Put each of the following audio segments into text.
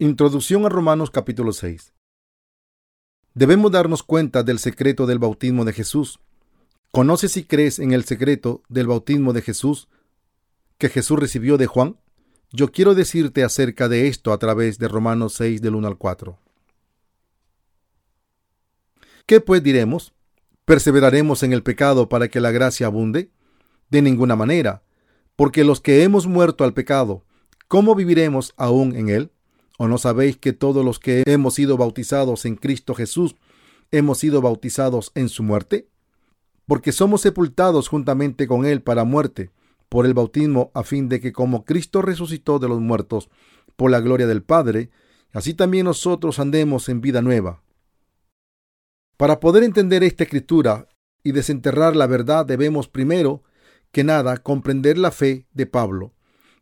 Introducción a Romanos capítulo 6. Debemos darnos cuenta del secreto del bautismo de Jesús. ¿Conoces y crees en el secreto del bautismo de Jesús que Jesús recibió de Juan? Yo quiero decirte acerca de esto a través de Romanos 6 del 1 al 4. ¿Qué pues diremos? ¿Perseveraremos en el pecado para que la gracia abunde? De ninguna manera, porque los que hemos muerto al pecado, ¿cómo viviremos aún en él? ¿O no sabéis que todos los que hemos sido bautizados en Cristo Jesús hemos sido bautizados en su muerte? Porque somos sepultados juntamente con Él para muerte, por el bautismo, a fin de que como Cristo resucitó de los muertos por la gloria del Padre, así también nosotros andemos en vida nueva. Para poder entender esta escritura y desenterrar la verdad debemos primero que nada comprender la fe de Pablo,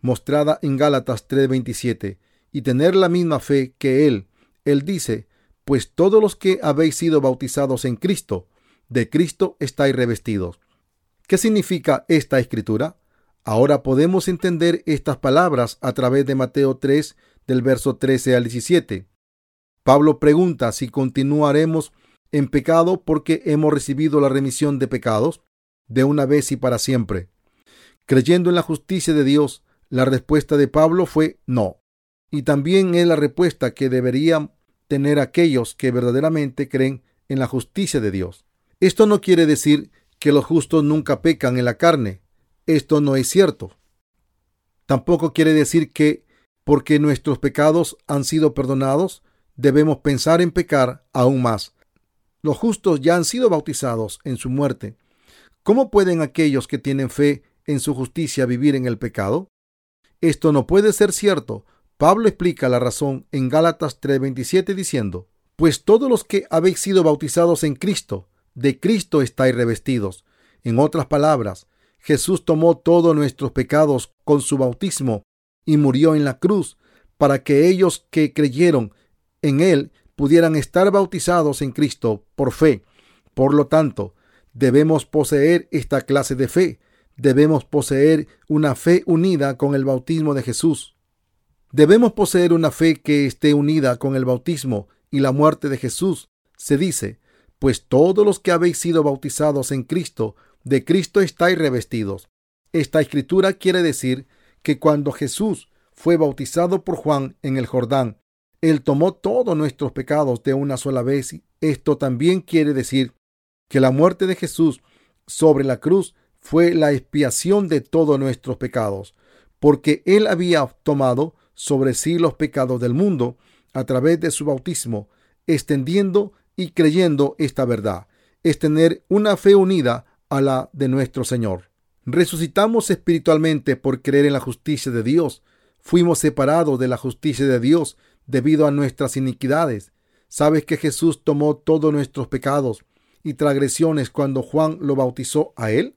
mostrada en Gálatas 3:27, y tener la misma fe que Él. Él dice, pues todos los que habéis sido bautizados en Cristo, de Cristo estáis revestidos. ¿Qué significa esta escritura? Ahora podemos entender estas palabras a través de Mateo 3, del verso 13 al 17. Pablo pregunta si continuaremos en pecado porque hemos recibido la remisión de pecados de una vez y para siempre. Creyendo en la justicia de Dios, la respuesta de Pablo fue no. Y también es la respuesta que deberían tener aquellos que verdaderamente creen en la justicia de Dios. Esto no quiere decir que los justos nunca pecan en la carne. Esto no es cierto. Tampoco quiere decir que porque nuestros pecados han sido perdonados, debemos pensar en pecar aún más. Los justos ya han sido bautizados en su muerte. ¿Cómo pueden aquellos que tienen fe en su justicia vivir en el pecado? Esto no puede ser cierto Pablo explica la razón en Gálatas 3:27 diciendo, Pues todos los que habéis sido bautizados en Cristo, de Cristo estáis revestidos. En otras palabras, Jesús tomó todos nuestros pecados con su bautismo y murió en la cruz para que ellos que creyeron en Él pudieran estar bautizados en Cristo por fe. Por lo tanto, debemos poseer esta clase de fe. Debemos poseer una fe unida con el bautismo de Jesús. Debemos poseer una fe que esté unida con el bautismo y la muerte de Jesús. Se dice, pues todos los que habéis sido bautizados en Cristo, de Cristo estáis revestidos. Esta escritura quiere decir que cuando Jesús fue bautizado por Juan en el Jordán, Él tomó todos nuestros pecados de una sola vez. Esto también quiere decir que la muerte de Jesús sobre la cruz fue la expiación de todos nuestros pecados, porque Él había tomado sobre sí los pecados del mundo a través de su bautismo, extendiendo y creyendo esta verdad, es tener una fe unida a la de nuestro Señor. Resucitamos espiritualmente por creer en la justicia de Dios. Fuimos separados de la justicia de Dios debido a nuestras iniquidades. ¿Sabes que Jesús tomó todos nuestros pecados y transgresiones cuando Juan lo bautizó a él?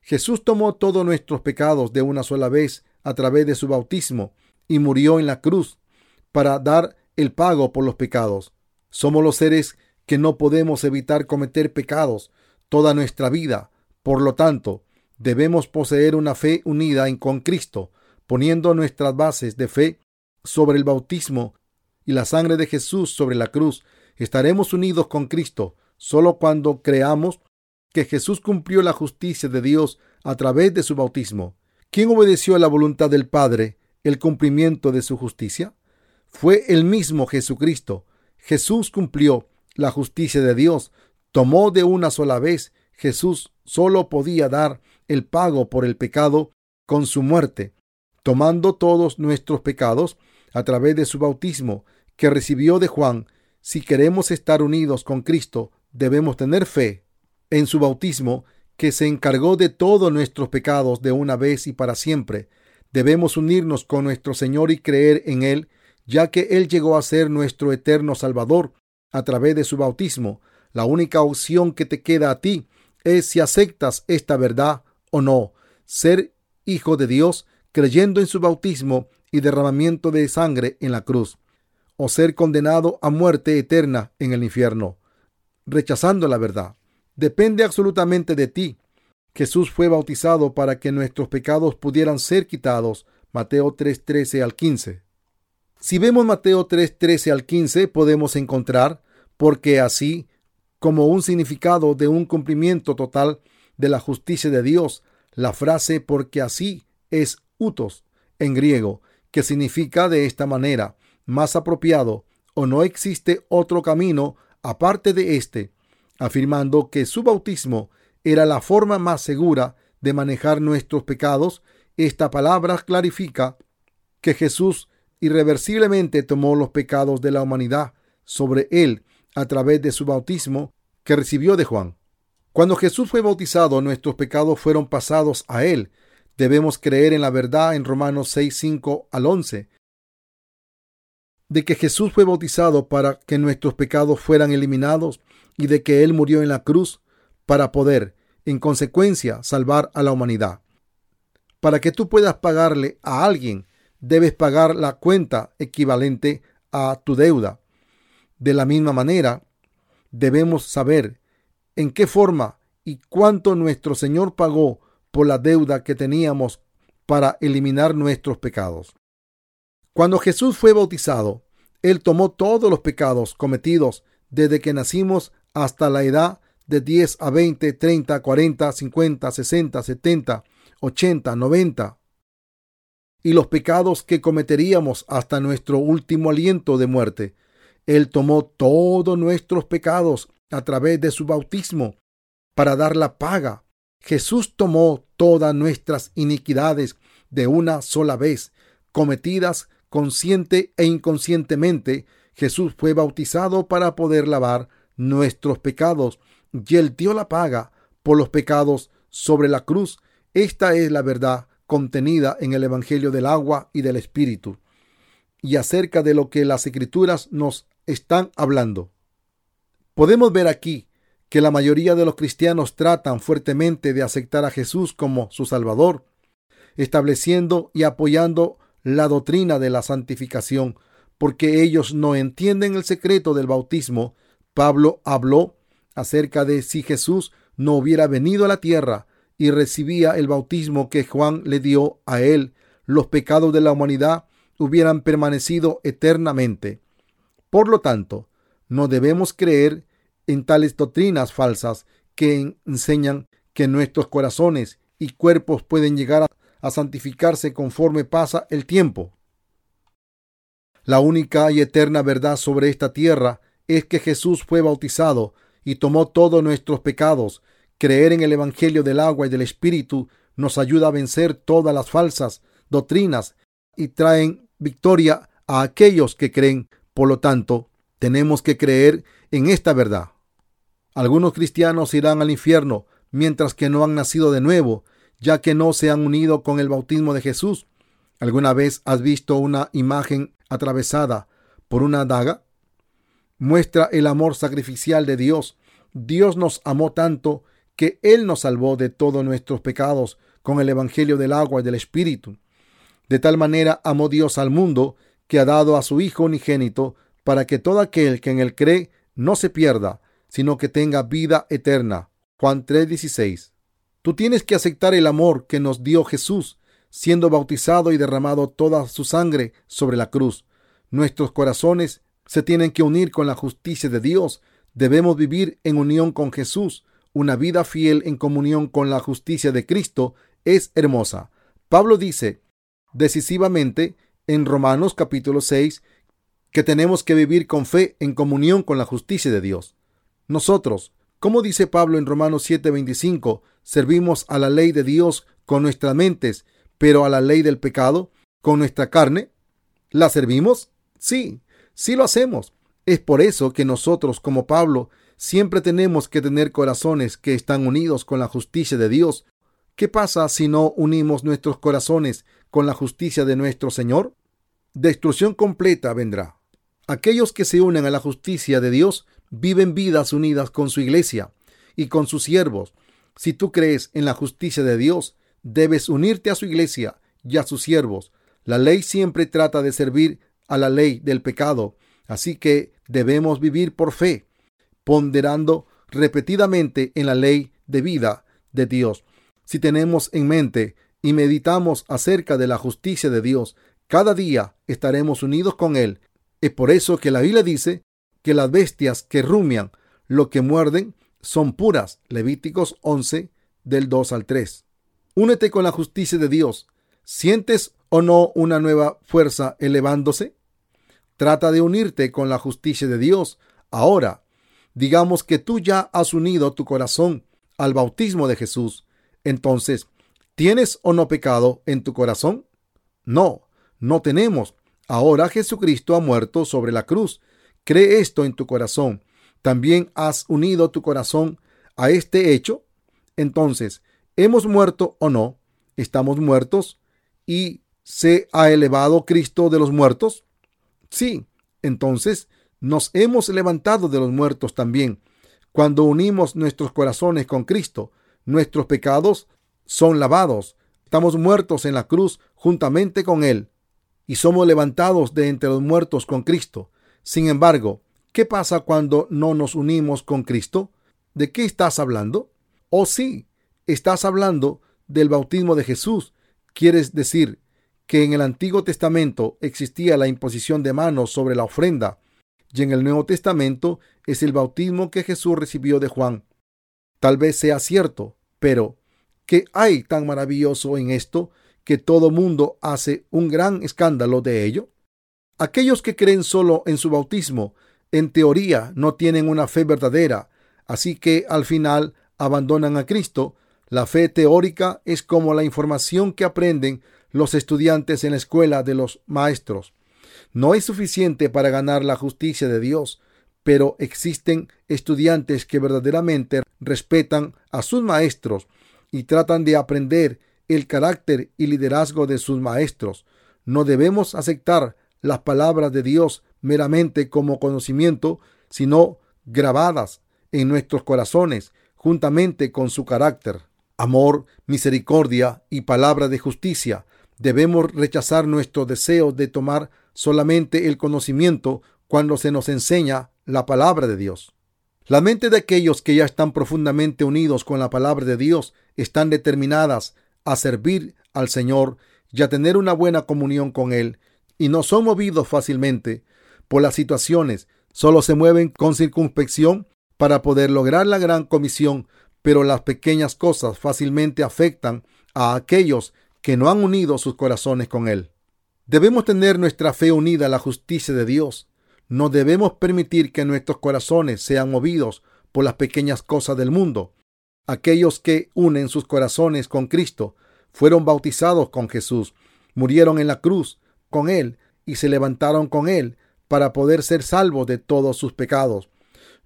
Jesús tomó todos nuestros pecados de una sola vez a través de su bautismo y murió en la cruz para dar el pago por los pecados. Somos los seres que no podemos evitar cometer pecados toda nuestra vida. Por lo tanto, debemos poseer una fe unida en con Cristo, poniendo nuestras bases de fe sobre el bautismo y la sangre de Jesús sobre la cruz. Estaremos unidos con Cristo solo cuando creamos que Jesús cumplió la justicia de Dios a través de su bautismo. ¿Quién obedeció a la voluntad del Padre el cumplimiento de su justicia? Fue el mismo Jesucristo. Jesús cumplió la justicia de Dios. Tomó de una sola vez. Jesús solo podía dar el pago por el pecado con su muerte, tomando todos nuestros pecados a través de su bautismo que recibió de Juan. Si queremos estar unidos con Cristo, debemos tener fe en su bautismo que se encargó de todos nuestros pecados de una vez y para siempre. Debemos unirnos con nuestro Señor y creer en Él, ya que Él llegó a ser nuestro eterno Salvador a través de su bautismo. La única opción que te queda a ti es si aceptas esta verdad o no. Ser hijo de Dios creyendo en su bautismo y derramamiento de sangre en la cruz, o ser condenado a muerte eterna en el infierno, rechazando la verdad. Depende absolutamente de ti. Jesús fue bautizado para que nuestros pecados pudieran ser quitados. Mateo 3:13 al 15. Si vemos Mateo 3, 13 al 15, podemos encontrar, porque así como un significado de un cumplimiento total de la justicia de Dios, la frase porque así es utos en griego, que significa de esta manera, más apropiado, o no existe otro camino aparte de este, afirmando que su bautismo era la forma más segura de manejar nuestros pecados, esta palabra clarifica que Jesús irreversiblemente tomó los pecados de la humanidad sobre él a través de su bautismo que recibió de Juan. Cuando Jesús fue bautizado, nuestros pecados fueron pasados a él. Debemos creer en la verdad en Romanos 6, 5 al 11, de que Jesús fue bautizado para que nuestros pecados fueran eliminados y de que Él murió en la cruz para poder, en consecuencia, salvar a la humanidad. Para que tú puedas pagarle a alguien debes pagar la cuenta equivalente a tu deuda. De la misma manera, debemos saber en qué forma y cuánto nuestro Señor pagó por la deuda que teníamos para eliminar nuestros pecados. Cuando Jesús fue bautizado, Él tomó todos los pecados cometidos desde que nacimos hasta la edad de 10 a 20, 30, 40, 50, 60, 70, 80, 90, y los pecados que cometeríamos hasta nuestro último aliento de muerte. Él tomó todos nuestros pecados a través de su bautismo para dar la paga. Jesús tomó todas nuestras iniquidades de una sola vez, cometidas consciente e inconscientemente. Jesús fue bautizado para poder lavar nuestros pecados y él dio la paga por los pecados sobre la cruz. Esta es la verdad contenida en el Evangelio del agua y del Espíritu, y acerca de lo que las Escrituras nos están hablando. Podemos ver aquí que la mayoría de los cristianos tratan fuertemente de aceptar a Jesús como su Salvador, estableciendo y apoyando la doctrina de la santificación, porque ellos no entienden el secreto del bautismo. Pablo habló acerca de si Jesús no hubiera venido a la tierra y recibía el bautismo que Juan le dio a él, los pecados de la humanidad hubieran permanecido eternamente. Por lo tanto, no debemos creer en tales doctrinas falsas que enseñan que nuestros corazones y cuerpos pueden llegar a santificarse conforme pasa el tiempo. La única y eterna verdad sobre esta tierra es que Jesús fue bautizado y tomó todos nuestros pecados Creer en el Evangelio del agua y del Espíritu nos ayuda a vencer todas las falsas doctrinas y traen victoria a aquellos que creen. Por lo tanto, tenemos que creer en esta verdad. Algunos cristianos irán al infierno mientras que no han nacido de nuevo, ya que no se han unido con el bautismo de Jesús. ¿Alguna vez has visto una imagen atravesada por una daga? Muestra el amor sacrificial de Dios. Dios nos amó tanto que Él nos salvó de todos nuestros pecados con el Evangelio del agua y del Espíritu. De tal manera amó Dios al mundo que ha dado a su Hijo unigénito para que todo aquel que en él cree no se pierda, sino que tenga vida eterna. Juan 3:16. Tú tienes que aceptar el amor que nos dio Jesús, siendo bautizado y derramado toda su sangre sobre la cruz. Nuestros corazones se tienen que unir con la justicia de Dios. Debemos vivir en unión con Jesús una vida fiel en comunión con la justicia de Cristo es hermosa. Pablo dice decisivamente en Romanos capítulo 6 que tenemos que vivir con fe en comunión con la justicia de Dios. Nosotros, como dice Pablo en Romanos 7:25, servimos a la ley de Dios con nuestras mentes, pero a la ley del pecado con nuestra carne. ¿La servimos? Sí, sí lo hacemos. Es por eso que nosotros, como Pablo, Siempre tenemos que tener corazones que están unidos con la justicia de Dios. ¿Qué pasa si no unimos nuestros corazones con la justicia de nuestro Señor? Destrucción completa vendrá. Aquellos que se unen a la justicia de Dios viven vidas unidas con su iglesia y con sus siervos. Si tú crees en la justicia de Dios, debes unirte a su iglesia y a sus siervos. La ley siempre trata de servir a la ley del pecado, así que debemos vivir por fe ponderando repetidamente en la ley de vida de Dios. Si tenemos en mente y meditamos acerca de la justicia de Dios, Cada día estaremos unidos con Él. Es por eso que la Biblia dice que las bestias que rumian, lo que muerden, son puras. Levíticos 11, del 2 al 3. Únete con la justicia de Dios. ¿Sientes o no una nueva fuerza elevándose? Trata de unirte con la justicia de Dios. Ahora, digamos que tú ya has unido tu corazón al bautismo de Jesús. Entonces, ¿tienes o no pecado en tu corazón? No, no tenemos. Ahora Jesucristo ha muerto sobre la cruz. Cree esto en tu corazón. ¿También has unido tu corazón a este hecho? Entonces, ¿hemos muerto o no? ¿Estamos muertos? ¿Y se ha elevado Cristo de los muertos? Sí, entonces nos hemos levantado de los muertos también. Cuando unimos nuestros corazones con Cristo, nuestros pecados son lavados. Estamos muertos en la cruz juntamente con Él y somos levantados de entre los muertos con Cristo. Sin embargo, ¿qué pasa cuando no nos unimos con Cristo? ¿De qué estás hablando? Oh sí, estás hablando del bautismo de Jesús. Quieres decir que en el Antiguo Testamento existía la imposición de manos sobre la ofrenda y en el Nuevo Testamento es el bautismo que Jesús recibió de Juan. Tal vez sea cierto, pero ¿qué hay tan maravilloso en esto que todo mundo hace un gran escándalo de ello? Aquellos que creen solo en su bautismo, en teoría, no tienen una fe verdadera, así que al final abandonan a Cristo. La fe teórica es como la información que aprenden los estudiantes en la escuela de los maestros. No es suficiente para ganar la justicia de Dios, pero existen estudiantes que verdaderamente respetan a sus maestros y tratan de aprender el carácter y liderazgo de sus maestros. No debemos aceptar las palabras de Dios meramente como conocimiento, sino grabadas en nuestros corazones juntamente con su carácter. Amor, misericordia y palabra de justicia. Debemos rechazar nuestro deseo de tomar solamente el conocimiento cuando se nos enseña la palabra de Dios. La mente de aquellos que ya están profundamente unidos con la palabra de Dios están determinadas a servir al Señor y a tener una buena comunión con Él, y no son movidos fácilmente por las situaciones, solo se mueven con circunspección para poder lograr la gran comisión, pero las pequeñas cosas fácilmente afectan a aquellos que no han unido sus corazones con Él. Debemos tener nuestra fe unida a la justicia de Dios. No debemos permitir que nuestros corazones sean movidos por las pequeñas cosas del mundo. Aquellos que unen sus corazones con Cristo fueron bautizados con Jesús, murieron en la cruz con Él y se levantaron con Él para poder ser salvos de todos sus pecados.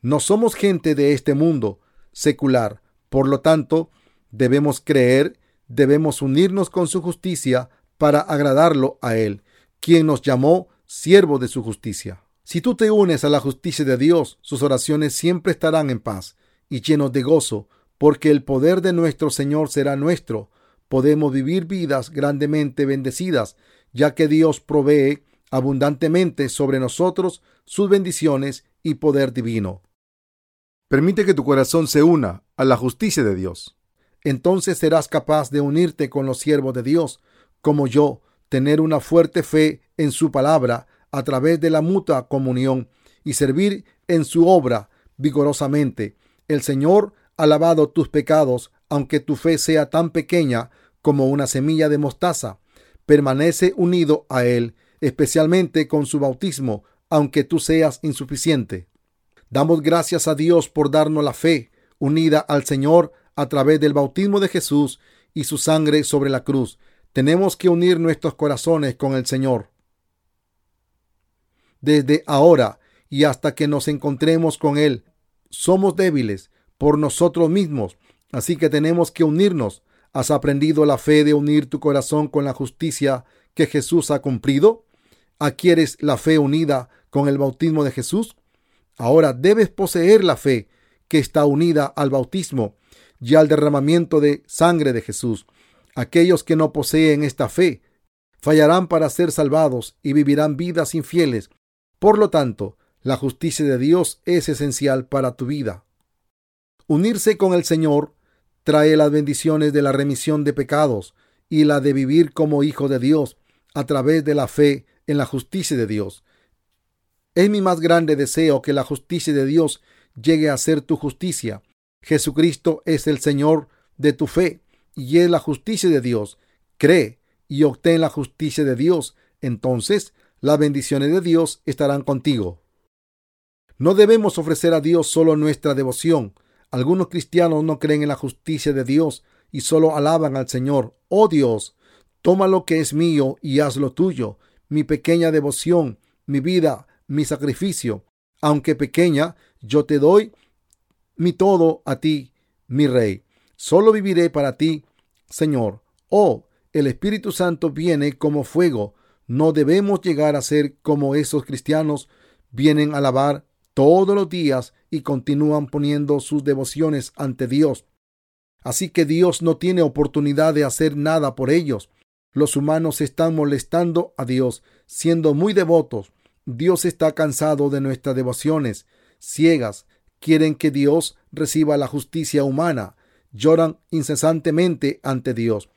No somos gente de este mundo secular, por lo tanto, debemos creer, debemos unirnos con su justicia para agradarlo a Él, quien nos llamó siervo de su justicia. Si tú te unes a la justicia de Dios, sus oraciones siempre estarán en paz y llenos de gozo, porque el poder de nuestro Señor será nuestro. Podemos vivir vidas grandemente bendecidas, ya que Dios provee abundantemente sobre nosotros sus bendiciones y poder divino. Permite que tu corazón se una a la justicia de Dios. Entonces serás capaz de unirte con los siervos de Dios, como yo, tener una fuerte fe en su palabra a través de la mutua comunión y servir en su obra vigorosamente. El Señor ha tus pecados, aunque tu fe sea tan pequeña como una semilla de mostaza. Permanece unido a Él, especialmente con su bautismo, aunque tú seas insuficiente. Damos gracias a Dios por darnos la fe unida al Señor a través del bautismo de Jesús y su sangre sobre la cruz. Tenemos que unir nuestros corazones con el Señor. Desde ahora y hasta que nos encontremos con Él, somos débiles por nosotros mismos, así que tenemos que unirnos. ¿Has aprendido la fe de unir tu corazón con la justicia que Jesús ha cumplido? ¿Adquieres la fe unida con el bautismo de Jesús? Ahora debes poseer la fe que está unida al bautismo y al derramamiento de sangre de Jesús. Aquellos que no poseen esta fe fallarán para ser salvados y vivirán vidas infieles. Por lo tanto, la justicia de Dios es esencial para tu vida. Unirse con el Señor trae las bendiciones de la remisión de pecados y la de vivir como hijo de Dios. a través de la fe en la justicia de Dios. Es mi más grande deseo que la justicia de Dios llegue a ser tu justicia. Jesucristo es el Señor de tu fe y es la justicia de Dios. Cree y obtén la justicia de Dios. Entonces las bendiciones de Dios estarán contigo. No debemos ofrecer a Dios solo nuestra devoción. Algunos cristianos no creen en la justicia de Dios y solo alaban al Señor. Oh Dios, toma lo que es mío y haz lo tuyo. Mi pequeña devoción, mi vida, mi sacrificio. Aunque pequeña, yo te doy mi todo a ti, mi Rey. Solo viviré para ti, Señor. Oh, el Espíritu Santo viene como fuego. No debemos llegar a ser como esos cristianos vienen a alabar todos los días y continúan poniendo sus devociones ante Dios. Así que Dios no tiene oportunidad de hacer nada por ellos. Los humanos están molestando a Dios, siendo muy devotos. Dios está cansado de nuestras devociones ciegas. Quieren que Dios reciba la justicia humana. Lloran incesantemente ante Dios.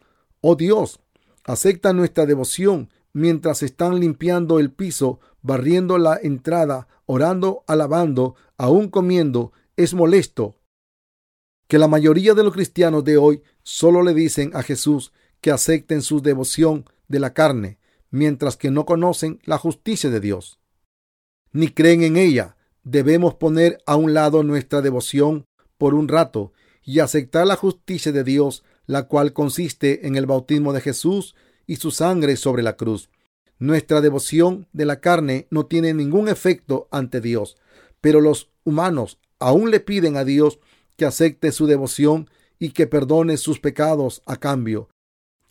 Oh Dios, acepta nuestra devoción mientras están limpiando el piso, barriendo la entrada, orando, alabando, aún comiendo. Es molesto que la mayoría de los cristianos de hoy solo le dicen a Jesús que acepten su devoción de la carne, mientras que no conocen la justicia de Dios, ni creen en ella. Debemos poner a un lado nuestra devoción por un rato y aceptar la justicia de Dios, la cual consiste en el bautismo de Jesús y su sangre sobre la cruz. Nuestra devoción de la carne no tiene ningún efecto ante Dios, pero los humanos aún le piden a Dios que acepte su devoción y que perdone sus pecados a cambio.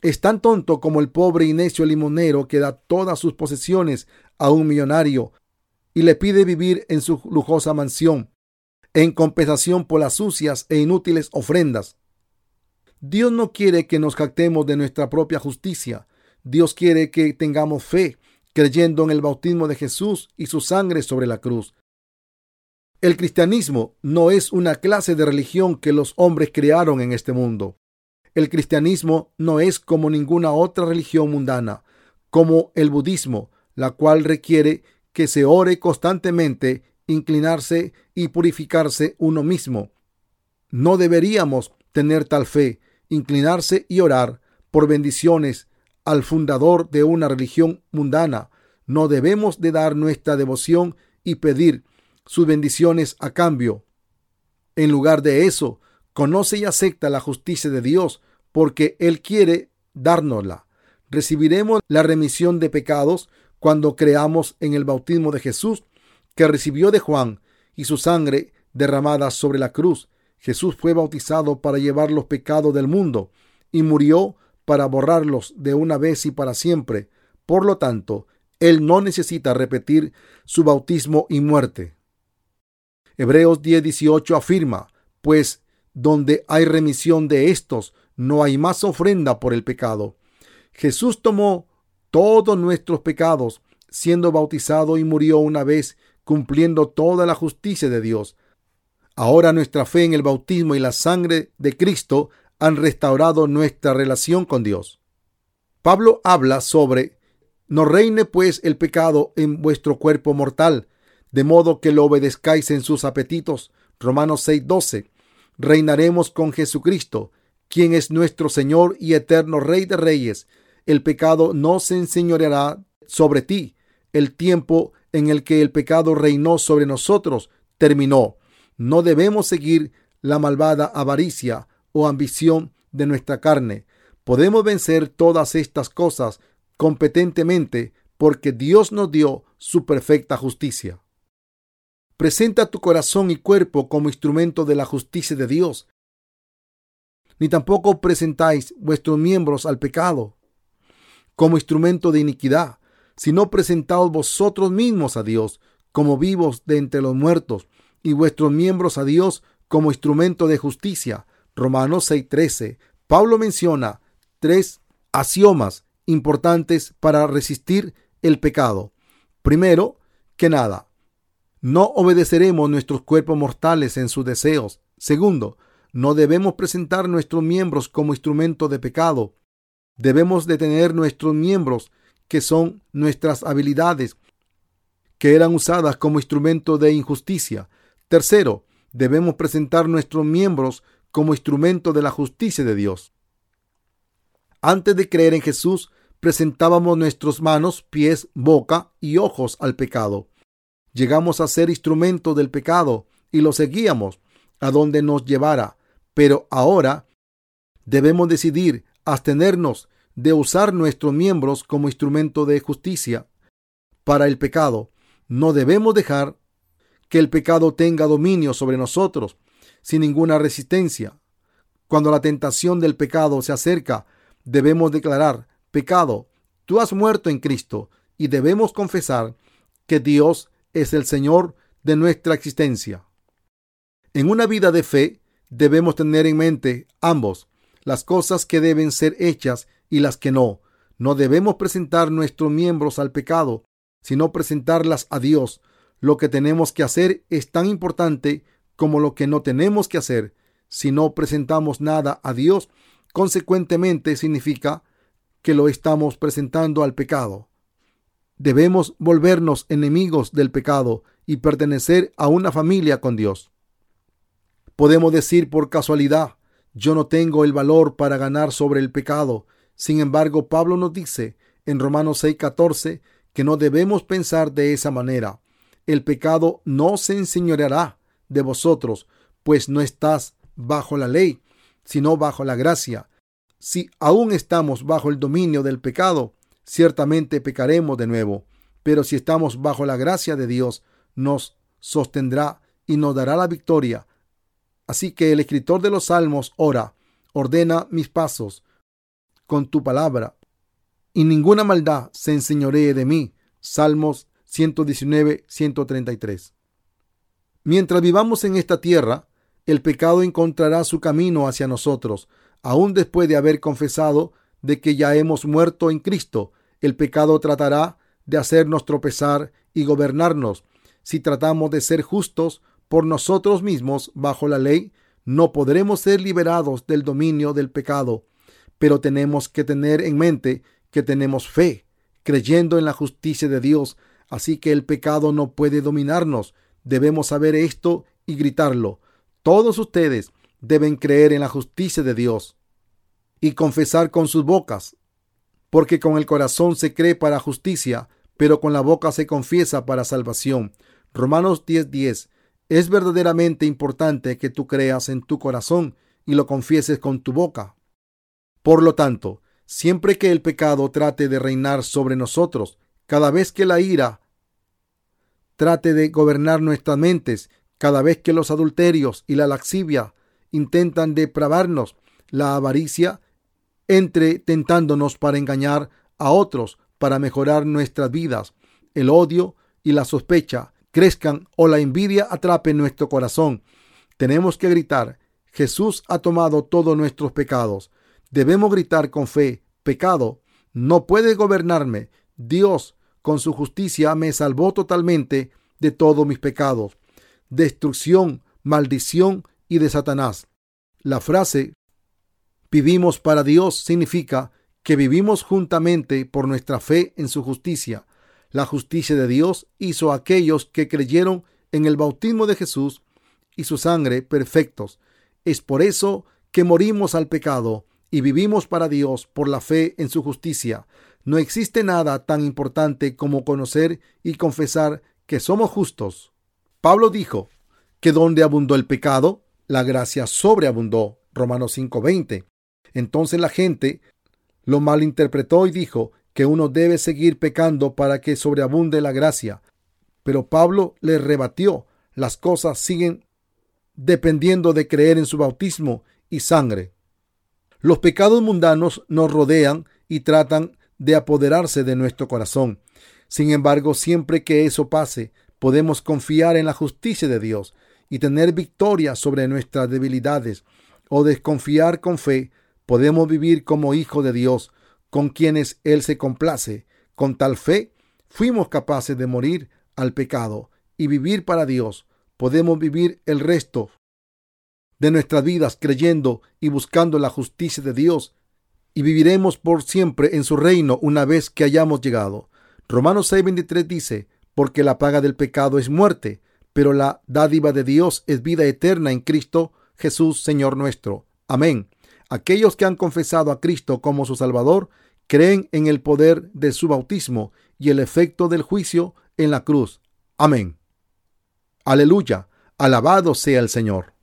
Es tan tonto como el pobre y necio limonero que da todas sus posesiones a un millonario y le pide vivir en su lujosa mansión, en compensación por las sucias e inútiles ofrendas. Dios no quiere que nos jactemos de nuestra propia justicia. Dios quiere que tengamos fe, creyendo en el bautismo de Jesús y su sangre sobre la cruz. El cristianismo no es una clase de religión que los hombres crearon en este mundo. El cristianismo no es como ninguna otra religión mundana, como el budismo, la cual requiere que se ore constantemente, inclinarse y purificarse uno mismo. No deberíamos tener tal fe, inclinarse y orar por bendiciones al fundador de una religión mundana. No debemos de dar nuestra devoción y pedir sus bendiciones a cambio. En lugar de eso, conoce y acepta la justicia de Dios porque Él quiere dárnosla. Recibiremos la remisión de pecados cuando creamos en el bautismo de Jesús que recibió de Juan y su sangre derramada sobre la cruz. Jesús fue bautizado para llevar los pecados del mundo y murió para borrarlos de una vez y para siempre. Por lo tanto, Él no necesita repetir su bautismo y muerte. Hebreos 10:18 afirma, pues donde hay remisión de estos, no hay más ofrenda por el pecado. Jesús tomó todos nuestros pecados, siendo bautizado y murió una vez, cumpliendo toda la justicia de Dios. Ahora nuestra fe en el bautismo y la sangre de Cristo han restaurado nuestra relación con Dios. Pablo habla sobre no reine pues el pecado en vuestro cuerpo mortal, de modo que lo obedezcáis en sus apetitos. Romanos 6:12. Reinaremos con Jesucristo, quien es nuestro Señor y eterno Rey de Reyes. El pecado no se enseñoreará sobre ti. El tiempo en el que el pecado reinó sobre nosotros terminó. No debemos seguir la malvada avaricia o ambición de nuestra carne. Podemos vencer todas estas cosas competentemente porque Dios nos dio su perfecta justicia. Presenta tu corazón y cuerpo como instrumento de la justicia de Dios. Ni tampoco presentáis vuestros miembros al pecado como instrumento de iniquidad, sino presentaos vosotros mismos a Dios como vivos de entre los muertos y vuestros miembros a Dios como instrumento de justicia. Romanos 6:13. Pablo menciona tres axiomas importantes para resistir el pecado. Primero que nada, no obedeceremos nuestros cuerpos mortales en sus deseos. Segundo, no debemos presentar nuestros miembros como instrumento de pecado. Debemos detener nuestros miembros que son nuestras habilidades, que eran usadas como instrumento de injusticia. Tercero, debemos presentar nuestros miembros como instrumento de la justicia de Dios. Antes de creer en Jesús, presentábamos nuestras manos, pies, boca y ojos al pecado. Llegamos a ser instrumento del pecado y lo seguíamos a donde nos llevara. Pero ahora debemos decidir abstenernos de usar nuestros miembros como instrumento de justicia para el pecado. No debemos dejar que el pecado tenga dominio sobre nosotros sin ninguna resistencia. Cuando la tentación del pecado se acerca, debemos declarar, pecado, tú has muerto en Cristo y debemos confesar que Dios es el Señor de nuestra existencia. En una vida de fe debemos tener en mente ambos, las cosas que deben ser hechas y las que no. No debemos presentar nuestros miembros al pecado, sino presentarlas a Dios. Lo que tenemos que hacer es tan importante como lo que no tenemos que hacer. Si no presentamos nada a Dios, consecuentemente significa que lo estamos presentando al pecado. Debemos volvernos enemigos del pecado y pertenecer a una familia con Dios. Podemos decir por casualidad, yo no tengo el valor para ganar sobre el pecado. Sin embargo, Pablo nos dice en Romanos 6:14 que no debemos pensar de esa manera. El pecado no se enseñoreará de vosotros, pues no estás bajo la ley, sino bajo la gracia. Si aún estamos bajo el dominio del pecado, ciertamente pecaremos de nuevo. Pero si estamos bajo la gracia de Dios, nos sostendrá y nos dará la victoria. Así que el escritor de los Salmos ora, ordena mis pasos con tu palabra, y ninguna maldad se enseñoree de mí. Salmos 119, 133. Mientras vivamos en esta tierra, el pecado encontrará su camino hacia nosotros, aun después de haber confesado de que ya hemos muerto en Cristo. El pecado tratará de hacernos tropezar y gobernarnos. Si tratamos de ser justos por nosotros mismos bajo la ley, no podremos ser liberados del dominio del pecado. Pero tenemos que tener en mente que tenemos fe, creyendo en la justicia de Dios, así que el pecado no puede dominarnos. Debemos saber esto y gritarlo. Todos ustedes deben creer en la justicia de Dios y confesar con sus bocas, porque con el corazón se cree para justicia, pero con la boca se confiesa para salvación. Romanos 10:10 es verdaderamente importante que tú creas en tu corazón y lo confieses con tu boca. Por lo tanto, siempre que el pecado trate de reinar sobre nosotros, cada vez que la ira trate de gobernar nuestras mentes, cada vez que los adulterios y la laxivia intentan depravarnos, la avaricia entre tentándonos para engañar a otros, para mejorar nuestras vidas, el odio y la sospecha crezcan o la envidia atrape nuestro corazón. Tenemos que gritar, Jesús ha tomado todos nuestros pecados. Debemos gritar con fe, pecado, no puede gobernarme. Dios, con su justicia, me salvó totalmente de todos mis pecados, destrucción, maldición y de Satanás. La frase vivimos para Dios significa que vivimos juntamente por nuestra fe en su justicia. La justicia de Dios hizo a aquellos que creyeron en el bautismo de Jesús y su sangre perfectos. Es por eso que morimos al pecado y vivimos para Dios por la fe en su justicia. No existe nada tan importante como conocer y confesar que somos justos. Pablo dijo que donde abundó el pecado, la gracia sobreabundó. Romanos 5:20. Entonces la gente lo malinterpretó y dijo que uno debe seguir pecando para que sobreabunde la gracia. Pero Pablo le rebatió, las cosas siguen dependiendo de creer en su bautismo y sangre. Los pecados mundanos nos rodean y tratan de apoderarse de nuestro corazón. Sin embargo, siempre que eso pase, podemos confiar en la justicia de Dios y tener victoria sobre nuestras debilidades o desconfiar con fe, podemos vivir como hijo de Dios, con quienes Él se complace. Con tal fe, fuimos capaces de morir al pecado y vivir para Dios. Podemos vivir el resto de nuestras vidas creyendo y buscando la justicia de Dios y viviremos por siempre en su reino una vez que hayamos llegado. Romanos 6:23 dice, porque la paga del pecado es muerte, pero la dádiva de Dios es vida eterna en Cristo Jesús, Señor nuestro. Amén. Aquellos que han confesado a Cristo como su Salvador creen en el poder de su bautismo y el efecto del juicio en la cruz. Amén. Aleluya. Alabado sea el Señor.